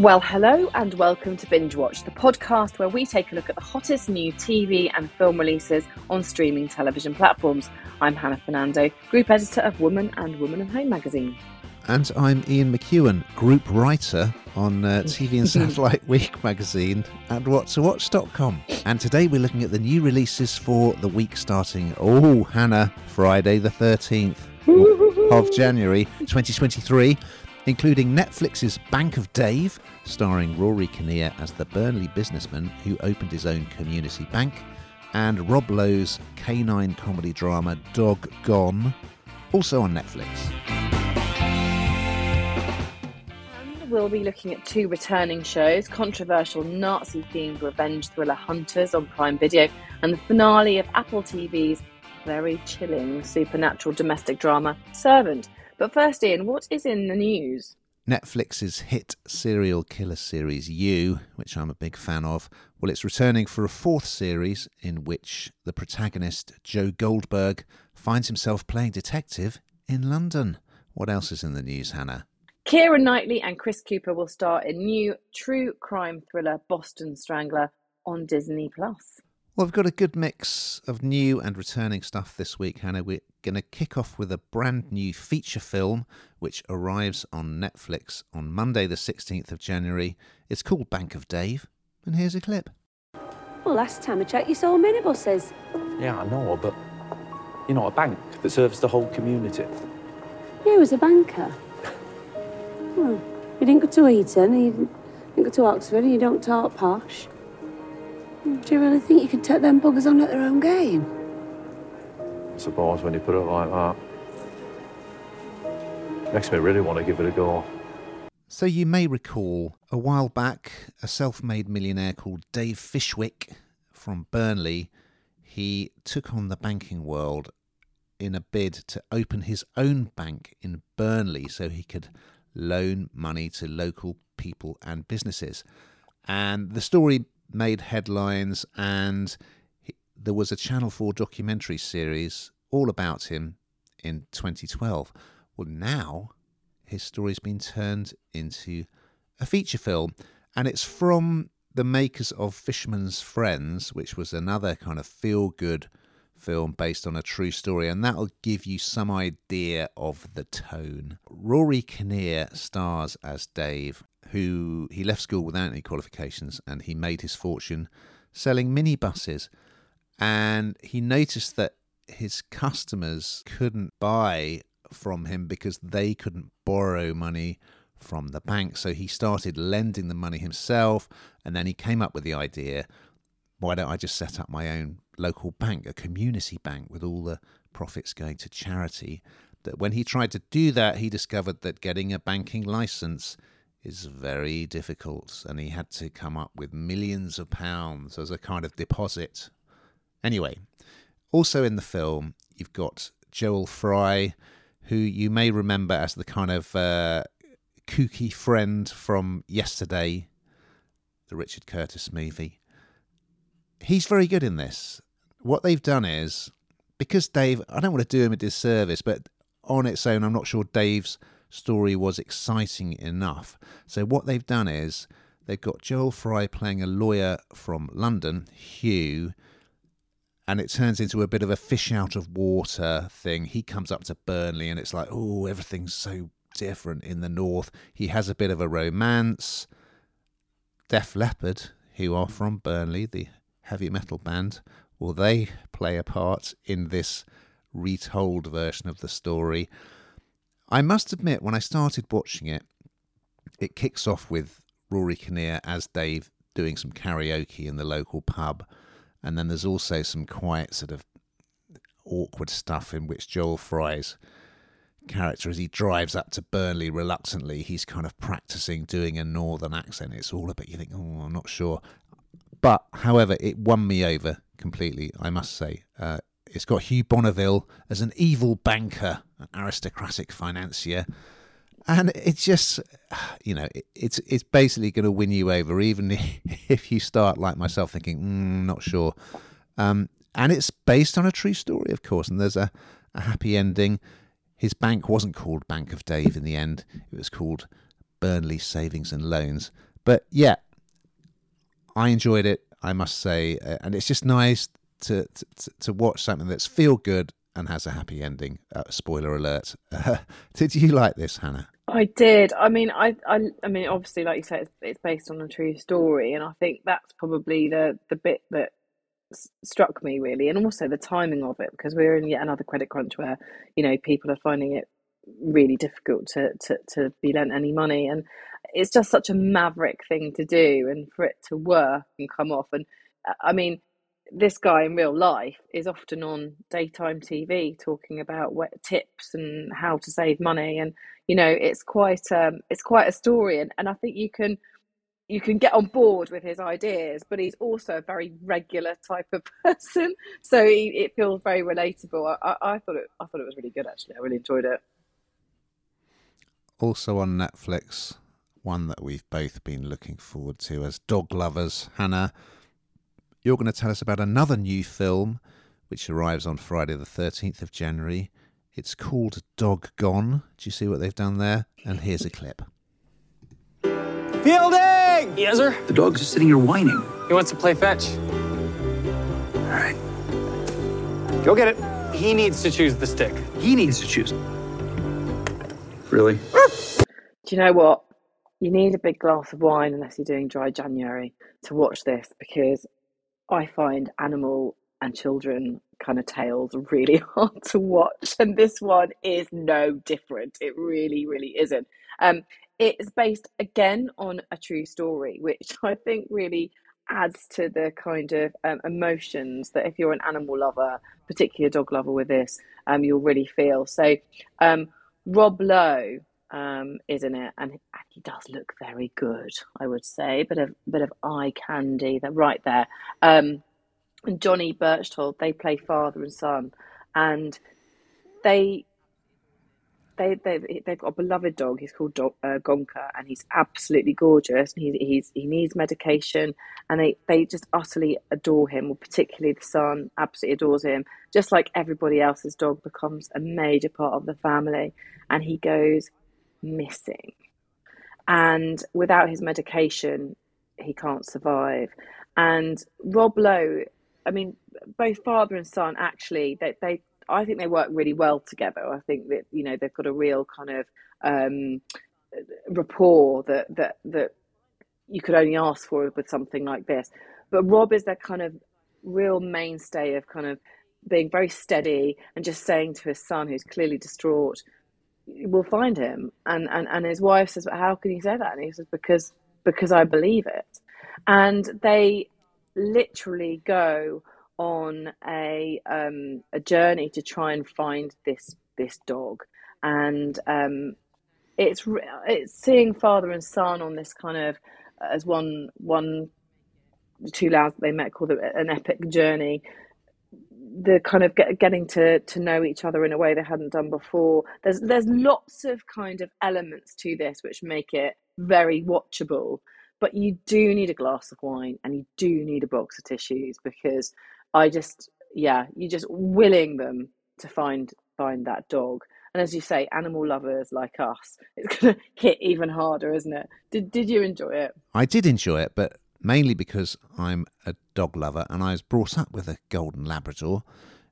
Well, hello and welcome to Binge Watch, the podcast where we take a look at the hottest new TV and film releases on streaming television platforms. I'm Hannah Fernando, group editor of Woman and Woman and Home magazine. And I'm Ian McEwan, group writer on uh, TV and Satellite Week magazine at whattowatch.com. And today we're looking at the new releases for the week starting, oh, Hannah, Friday the 13th of January 2023 including Netflix's Bank of Dave, starring Rory Kinnear as the Burnley businessman who opened his own community bank, and Rob Lowe's canine comedy drama Dog Gone, also on Netflix. We'll be looking at two returning shows controversial Nazi themed revenge thriller Hunters on Prime Video, and the finale of Apple TV's very chilling supernatural domestic drama Servant. But first, Ian, what is in the news? Netflix's hit serial killer series You, which I'm a big fan of, well, it's returning for a fourth series in which the protagonist, Joe Goldberg, finds himself playing detective in London. What else is in the news, Hannah? Keira Knightley and Chris Cooper will star in new true crime thriller Boston Strangler on Disney Plus. Well, we've got a good mix of new and returning stuff this week, Hannah. We're going to kick off with a brand new feature film which arrives on Netflix on Monday, the 16th of January. It's called Bank of Dave, and here's a clip. Well, last time I checked, you saw minibuses. Yeah, I know, but you're not a bank that serves the whole community. You was a banker. well, hmm. you didn't go to Eton, you didn't go to Oxford, and you don't talk posh. Mm, do you really think you can take them buggers on at their own game? I suppose when you put it like that. Makes me really want to give it a go. So, you may recall a while back a self made millionaire called Dave Fishwick from Burnley. He took on the banking world in a bid to open his own bank in Burnley so he could loan money to local people and businesses. And the story made headlines, and he, there was a Channel 4 documentary series all about him in 2012. Well, now his story's been turned into a feature film, and it's from the makers of Fisherman's Friends, which was another kind of feel good film based on a true story, and that'll give you some idea of the tone. Rory Kinnear stars as Dave, who he left school without any qualifications and he made his fortune selling minibuses. And he noticed that his customers couldn't buy from him because they couldn't borrow money from the bank. So he started lending the money himself. And then he came up with the idea why don't I just set up my own local bank, a community bank, with all the profits going to charity? That when he tried to do that, he discovered that getting a banking license is very difficult, and he had to come up with millions of pounds as a kind of deposit. Anyway, also in the film, you've got Joel Fry, who you may remember as the kind of uh, kooky friend from yesterday, the Richard Curtis movie. He's very good in this. What they've done is, because Dave, I don't want to do him a disservice, but on its own, I'm not sure Dave's story was exciting enough. So what they've done is they've got Joel Fry playing a lawyer from London, Hugh, and it turns into a bit of a fish out of water thing. He comes up to Burnley and it's like, oh, everything's so different in the north. He has a bit of a romance. Def Leppard, who are from Burnley, the heavy metal band, will they play a part in this retold version of the story? I must admit, when I started watching it, it kicks off with Rory Kinnear as Dave doing some karaoke in the local pub. And then there's also some quite sort of awkward stuff in which Joel Fry's character, as he drives up to Burnley reluctantly, he's kind of practicing doing a northern accent. It's all a bit, you think, oh, I'm not sure. But, however, it won me over completely, I must say. Uh, it's got Hugh Bonneville as an evil banker, an aristocratic financier. And it's just, you know, it's it's basically going to win you over, even if you start like myself thinking, mm, not sure. Um, and it's based on a true story, of course, and there's a, a happy ending. His bank wasn't called Bank of Dave in the end; it was called Burnley Savings and Loans. But yeah, I enjoyed it. I must say, and it's just nice to to, to watch something that's feel good and has a happy ending. Uh, spoiler alert. did you like this, Hannah? I did. I mean, I, I, I mean, obviously, like you said, it's, it's based on a true story, and I think that's probably the the bit that s- struck me really, and also the timing of it, because we're in yet another credit crunch where you know people are finding it really difficult to to to be lent any money, and it's just such a maverick thing to do, and for it to work and come off, and uh, I mean, this guy in real life is often on daytime TV talking about what tips and how to save money, and you know, it's quite um, it's quite a story, and, and I think you can you can get on board with his ideas, but he's also a very regular type of person, so he, it feels very relatable. I, I, I thought it I thought it was really good actually. I really enjoyed it. Also on Netflix, one that we've both been looking forward to as dog lovers, Hannah you're going to tell us about another new film which arrives on Friday, the 13th of January. It's called Dog Gone. Do you see what they've done there? And here's a clip. Fielding! Yes, sir. The dog's just sitting here whining. He wants to play fetch. All right. Go get it. He needs to choose the stick. He needs to choose. Really? Do you know what? You need a big glass of wine unless you're doing dry January to watch this because I find animal and children kind of tales really hard to watch, and this one is no different. It really, really isn't. Um, it's based again on a true story, which I think really adds to the kind of um, emotions that if you're an animal lover, particularly a dog lover with this, um, you'll really feel. So, um, Rob Lowe um, is in it, and he does look very good. I would say, bit of bit of eye candy, that right there. Um, and Johnny Berchtold, they play father and son, and they they they they've got a beloved dog. He's called dog, uh, Gonker, and he's absolutely gorgeous. He he's he needs medication, and they they just utterly adore him. Particularly the son absolutely adores him. Just like everybody else's dog becomes a major part of the family, and he goes missing. And without his medication, he can't survive. And Rob Lowe, I mean, both father and son actually, they, they I think they work really well together. I think that you know they've got a real kind of um, rapport that that that you could only ask for with something like this. But Rob is that kind of real mainstay of kind of being very steady and just saying to his son, who's clearly distraught, we'll find him. And, and, and his wife says, but how can you say that? And he says, because, because I believe it. And they literally go on a, um, a journey to try and find this, this dog. And, um, it's, it's seeing father and son on this kind of, as one, one, two lads that they met called an epic journey the kind of get, getting to to know each other in a way they hadn't done before. There's there's lots of kind of elements to this which make it very watchable. But you do need a glass of wine and you do need a box of tissues because I just yeah, you're just willing them to find find that dog. And as you say, animal lovers like us, it's gonna hit even harder, isn't it? Did did you enjoy it? I did enjoy it, but mainly because I'm a dog lover and I was brought up with a golden Labrador,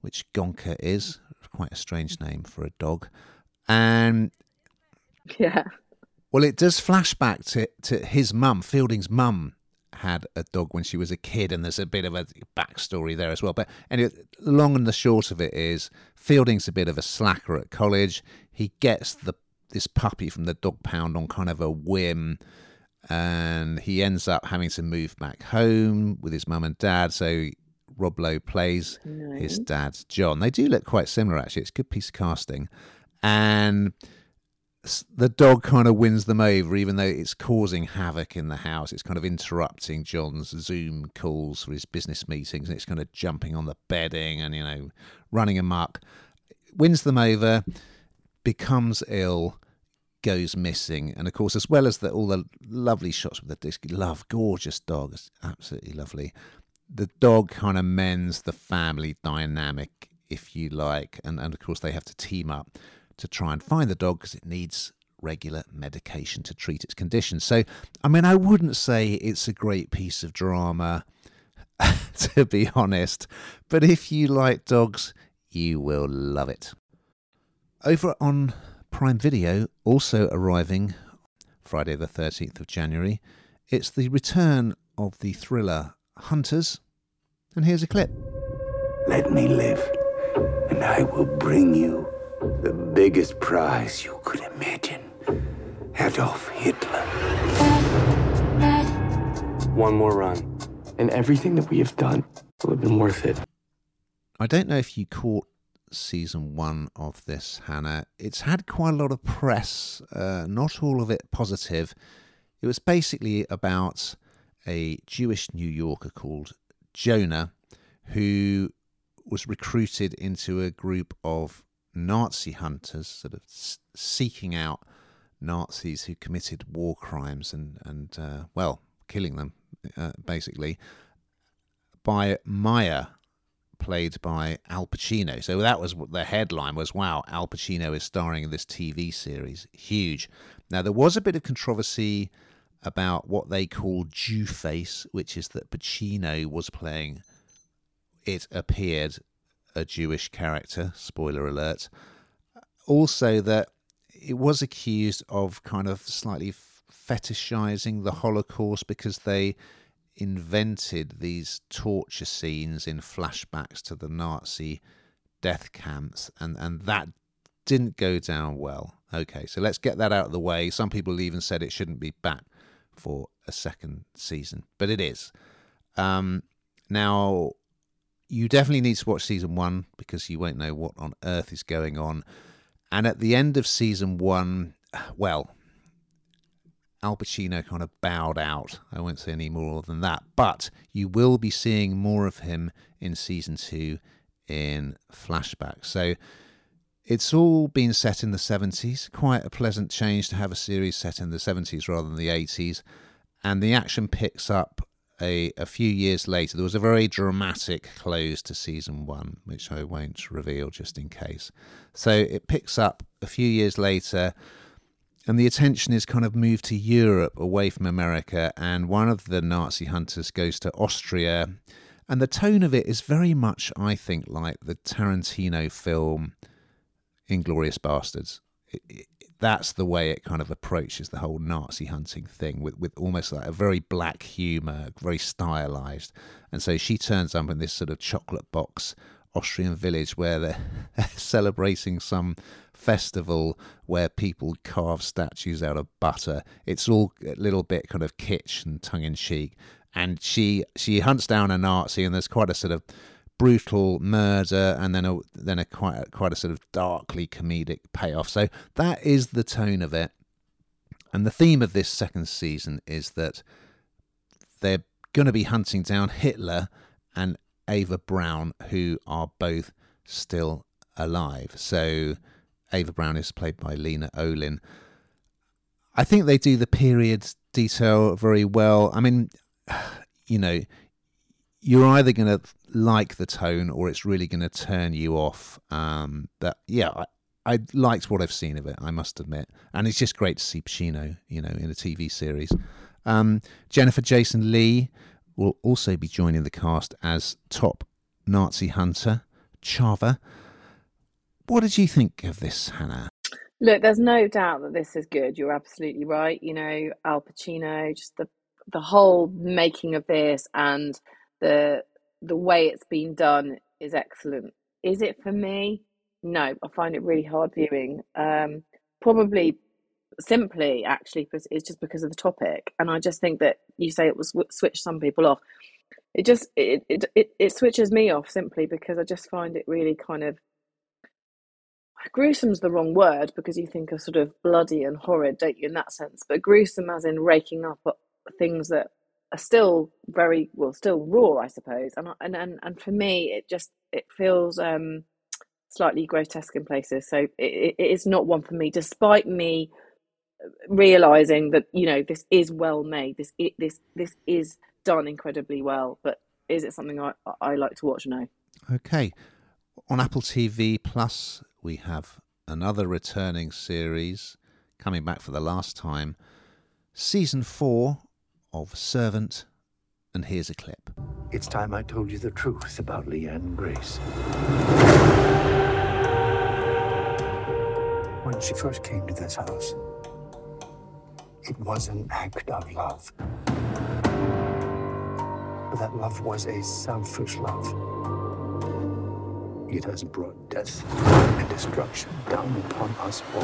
which Gonker is. Quite a strange name for a dog. And yeah. Well, it does flash back to, to his mum, Fielding's mum had a dog when she was a kid, and there's a bit of a backstory there as well. But anyway, long and the short of it is Fielding's a bit of a slacker at college. He gets the this puppy from the dog pound on kind of a whim and he ends up having to move back home with his mum and dad. So Rob Lowe plays nice. his dad, John. They do look quite similar, actually. It's a good piece of casting. And the dog kind of wins them over, even though it's causing havoc in the house. It's kind of interrupting John's Zoom calls for his business meetings, and it's kind of jumping on the bedding and, you know, running amok. Wins them over, becomes ill, goes missing. And of course, as well as the, all the lovely shots with the disc, love, gorgeous dog, it's absolutely lovely. The dog kind of mends the family dynamic, if you like. And, and of course, they have to team up to try and find the dog because it needs regular medication to treat its condition. So, I mean, I wouldn't say it's a great piece of drama, to be honest, but if you like dogs, you will love it. Over on Prime Video, also arriving Friday the 13th of January, it's the return of the thriller Hunters. And here's a clip. Let me live, and I will bring you the biggest prize you could imagine Adolf Hitler. One more run, and everything that we have done will have been worth it. I don't know if you caught season one of this, Hannah. It's had quite a lot of press, uh, not all of it positive. It was basically about a Jewish New Yorker called Jonah who was recruited into a group of Nazi hunters, sort of seeking out Nazis who committed war crimes and, and uh, well, killing them, uh, basically, by Meyer, played by Al Pacino. So that was the headline was. Wow, Al Pacino is starring in this TV series. Huge. Now there was a bit of controversy about what they call Jew face, which is that Pacino was playing. It appeared a Jewish character. Spoiler alert. Also, that it was accused of kind of slightly fetishizing the Holocaust because they invented these torture scenes in flashbacks to the Nazi death camps, and, and that didn't go down well. Okay, so let's get that out of the way. Some people even said it shouldn't be back for a second season, but it is. Um, now, you definitely need to watch season one because you won't know what on earth is going on. And at the end of season one, well, Al Pacino kind of bowed out. I won't say any more than that, but you will be seeing more of him in season two in flashback. So it's all been set in the 70s. Quite a pleasant change to have a series set in the 70s rather than the 80s. And the action picks up a, a few years later. There was a very dramatic close to season one, which I won't reveal just in case. So it picks up a few years later and the attention is kind of moved to Europe away from America, and one of the Nazi hunters goes to Austria, and the tone of it is very much, I think, like the Tarantino film Inglourious Basterds. It, it, that's the way it kind of approaches the whole Nazi hunting thing with, with almost like a very black humor, very stylized. And so she turns up in this sort of chocolate box Austrian village where they're celebrating some festival where people carve statues out of butter. It's all a little bit kind of kitsch and tongue in cheek. And she she hunts down a Nazi, and there's quite a sort of brutal murder, and then a then a quite quite a sort of darkly comedic payoff. So that is the tone of it. And the theme of this second season is that they're going to be hunting down Hitler and Eva Braun, who are both still alive. So Eva Braun is played by Lena Olin. I think they do the period detail very well. I mean, you know, you're either going to like the tone or it's really going to turn you off. Um, but yeah, I, I liked what I've seen of it, I must admit. And it's just great to see Pacino, you know, in a TV series. Um, Jennifer Jason Lee will also be joining the cast as top Nazi hunter, Chava. What did you think of this, Hannah? Look, there's no doubt that this is good. You're absolutely right. You know, Al Pacino, just the the whole making of this and the the way it's been done is excellent. Is it for me? No, I find it really hard viewing. Um, probably simply actually it's just because of the topic, and I just think that you say it was switch some people off. It just it, it it it switches me off simply because I just find it really kind of gruesome's the wrong word because you think of sort of bloody and horrid, don't you, in that sense? But gruesome as in raking up things that are still very well, still raw, I suppose. And and and, and for me, it just it feels um, slightly grotesque in places. So it, it is not one for me, despite me realizing that you know this is well made. This it, this this is done incredibly well. But is it something I I like to watch? No. Okay, on Apple TV Plus we have another returning series coming back for the last time. Season 4 of Servant, and here's a clip. It's time I told you the truth about Leanne Grace. When she first came to this house, it was an act of love. But that love was a selfish love. It has brought death and destruction down upon us all.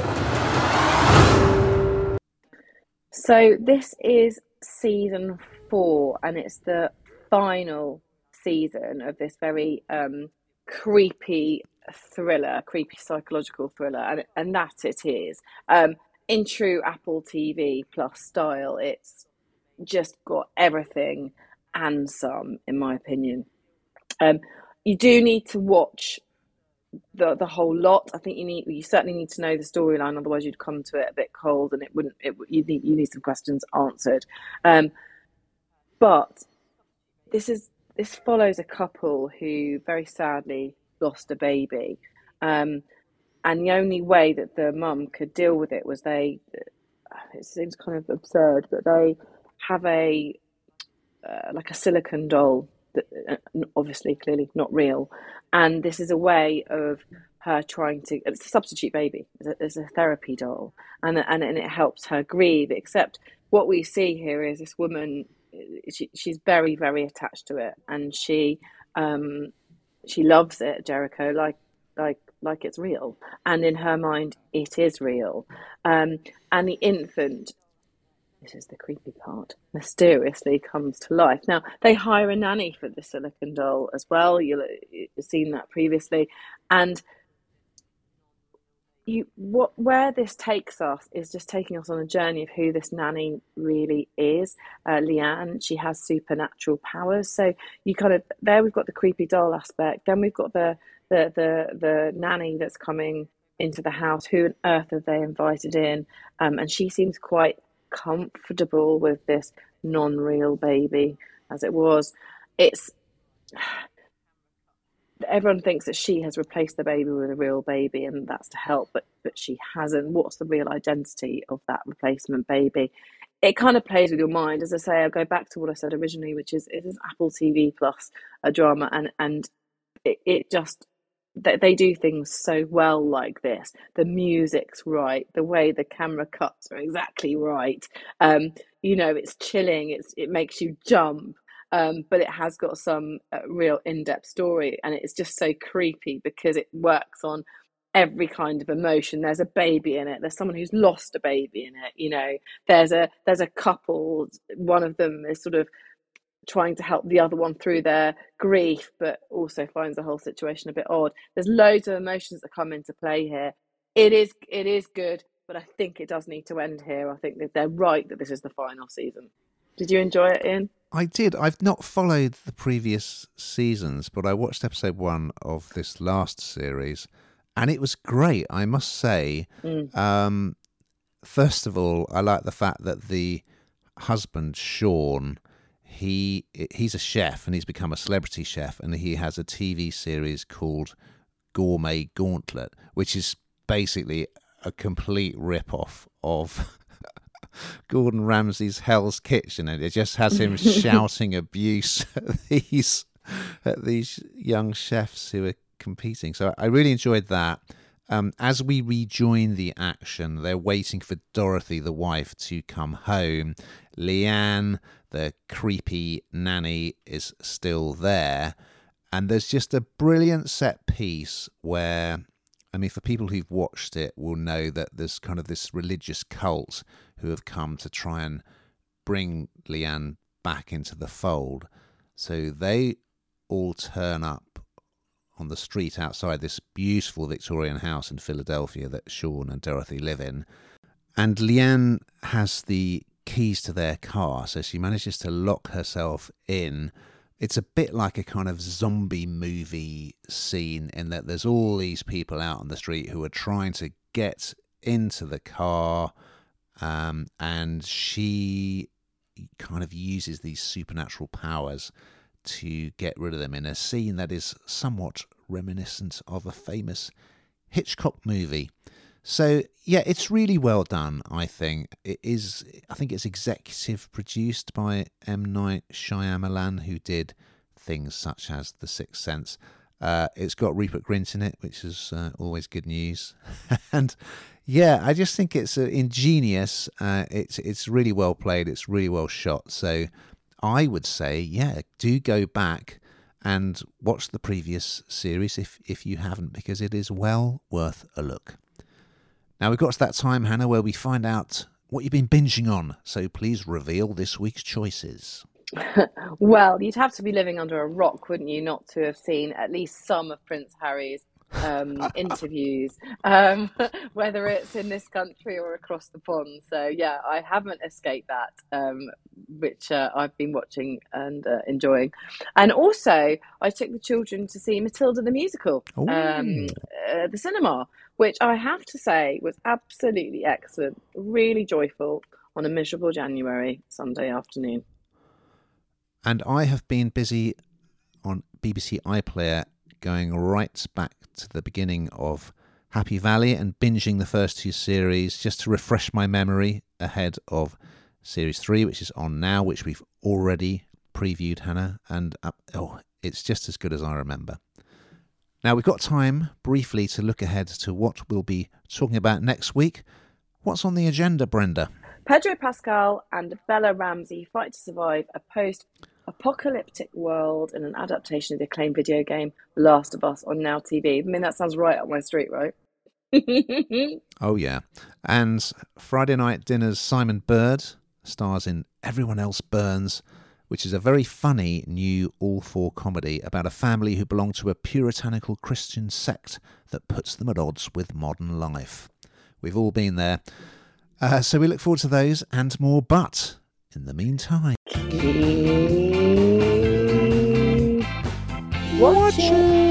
So this is season four, and it's the final season of this very um, creepy thriller, creepy psychological thriller, and and that it is. Um, in true Apple TV Plus style, it's just got everything and some, in my opinion. Um, you do need to watch the the whole lot. I think you need you certainly need to know the storyline, otherwise you'd come to it a bit cold, and it wouldn't. It you need you need some questions answered. Um, but this is this follows a couple who very sadly lost a baby, um, and the only way that the mum could deal with it was they. It seems kind of absurd, but they have a uh, like a silicon doll that uh, obviously clearly not real and this is a way of her trying to it's a substitute baby it's a, it's a therapy doll and, and and it helps her grieve except what we see here is this woman she, she's very very attached to it and she um she loves it jericho like like like it's real and in her mind it is real um and the infant this is the creepy part, mysteriously comes to life. Now, they hire a nanny for the silicon doll as well. You'll have seen that previously. And you, what, where this takes us is just taking us on a journey of who this nanny really is. Uh, Leanne, she has supernatural powers. So you kind of, there we've got the creepy doll aspect. Then we've got the, the, the, the nanny that's coming into the house. Who on earth have they invited in? Um, and she seems quite comfortable with this non-real baby as it was it's everyone thinks that she has replaced the baby with a real baby and that's to help but but she hasn't what's the real identity of that replacement baby it kind of plays with your mind as i say i'll go back to what i said originally which is it is apple tv plus a drama and and it, it just that they do things so well like this. The music's right, the way the camera cuts are exactly right. Um, you know, it's chilling. It's it makes you jump. Um, but it has got some uh, real in-depth story, and it's just so creepy because it works on every kind of emotion. There's a baby in it. There's someone who's lost a baby in it. You know, there's a there's a couple. One of them is sort of trying to help the other one through their grief, but also finds the whole situation a bit odd. There's loads of emotions that come into play here. It is it is good, but I think it does need to end here. I think that they're right that this is the final season. Did you enjoy it, Ian? I did. I've not followed the previous seasons, but I watched episode one of this last series, and it was great. I must say. Mm. Um, first of all, I like the fact that the husband Sean he he's a chef and he's become a celebrity chef and he has a TV series called Gourmet Gauntlet, which is basically a complete rip off of Gordon Ramsay's Hell's Kitchen, and it just has him shouting abuse at these at these young chefs who are competing. So I really enjoyed that. Um, as we rejoin the action, they're waiting for Dorothy, the wife, to come home. Leanne the creepy nanny is still there. And there's just a brilliant set piece where, I mean, for people who've watched it will know that there's kind of this religious cult who have come to try and bring Leanne back into the fold. So they all turn up on the street outside this beautiful Victorian house in Philadelphia that Sean and Dorothy live in. And Leanne has the keys to their car, so she manages to lock herself in. It's a bit like a kind of zombie movie scene in that there's all these people out on the street who are trying to get into the car, um, and she kind of uses these supernatural powers to get rid of them in a scene that is somewhat reminiscent of a famous Hitchcock movie. So yeah, it's really well done. I think it is. I think it's executive produced by M Night Shyamalan, who did things such as The Sixth Sense. Uh, it's got Rupert Grint in it, which is uh, always good news. and yeah, I just think it's uh, ingenious. It's it's really well played. It's really well shot. So I would say, yeah, do go back and watch the previous series if if you haven't, because it is well worth a look. Now we've got to that time, Hannah, where we find out what you've been binging on. So please reveal this week's choices. well, you'd have to be living under a rock, wouldn't you, not to have seen at least some of Prince Harry's um, interviews, um, whether it's in this country or across the pond. So, yeah, I haven't escaped that, um, which uh, I've been watching and uh, enjoying. And also, I took the children to see Matilda the musical, um, uh, the cinema, which I have to say was absolutely excellent, really joyful on a miserable January Sunday afternoon. And I have been busy on BBC iPlayer going right back to the beginning of Happy Valley and binging the first two series just to refresh my memory ahead of series three, which is on now, which we've already previewed, Hannah. And uh, oh, it's just as good as I remember. Now, we've got time briefly to look ahead to what we'll be talking about next week. What's on the agenda, Brenda? Pedro Pascal and Bella Ramsey fight to survive a post apocalyptic world in an adaptation of the acclaimed video game The Last of Us on Now TV. I mean, that sounds right up my street, right? oh, yeah. And Friday Night Dinner's Simon Bird stars in Everyone Else Burns, which is a very funny new all four comedy about a family who belong to a puritanical Christian sect that puts them at odds with modern life. We've all been there. Uh, so we look forward to those and more, but in the meantime, watching.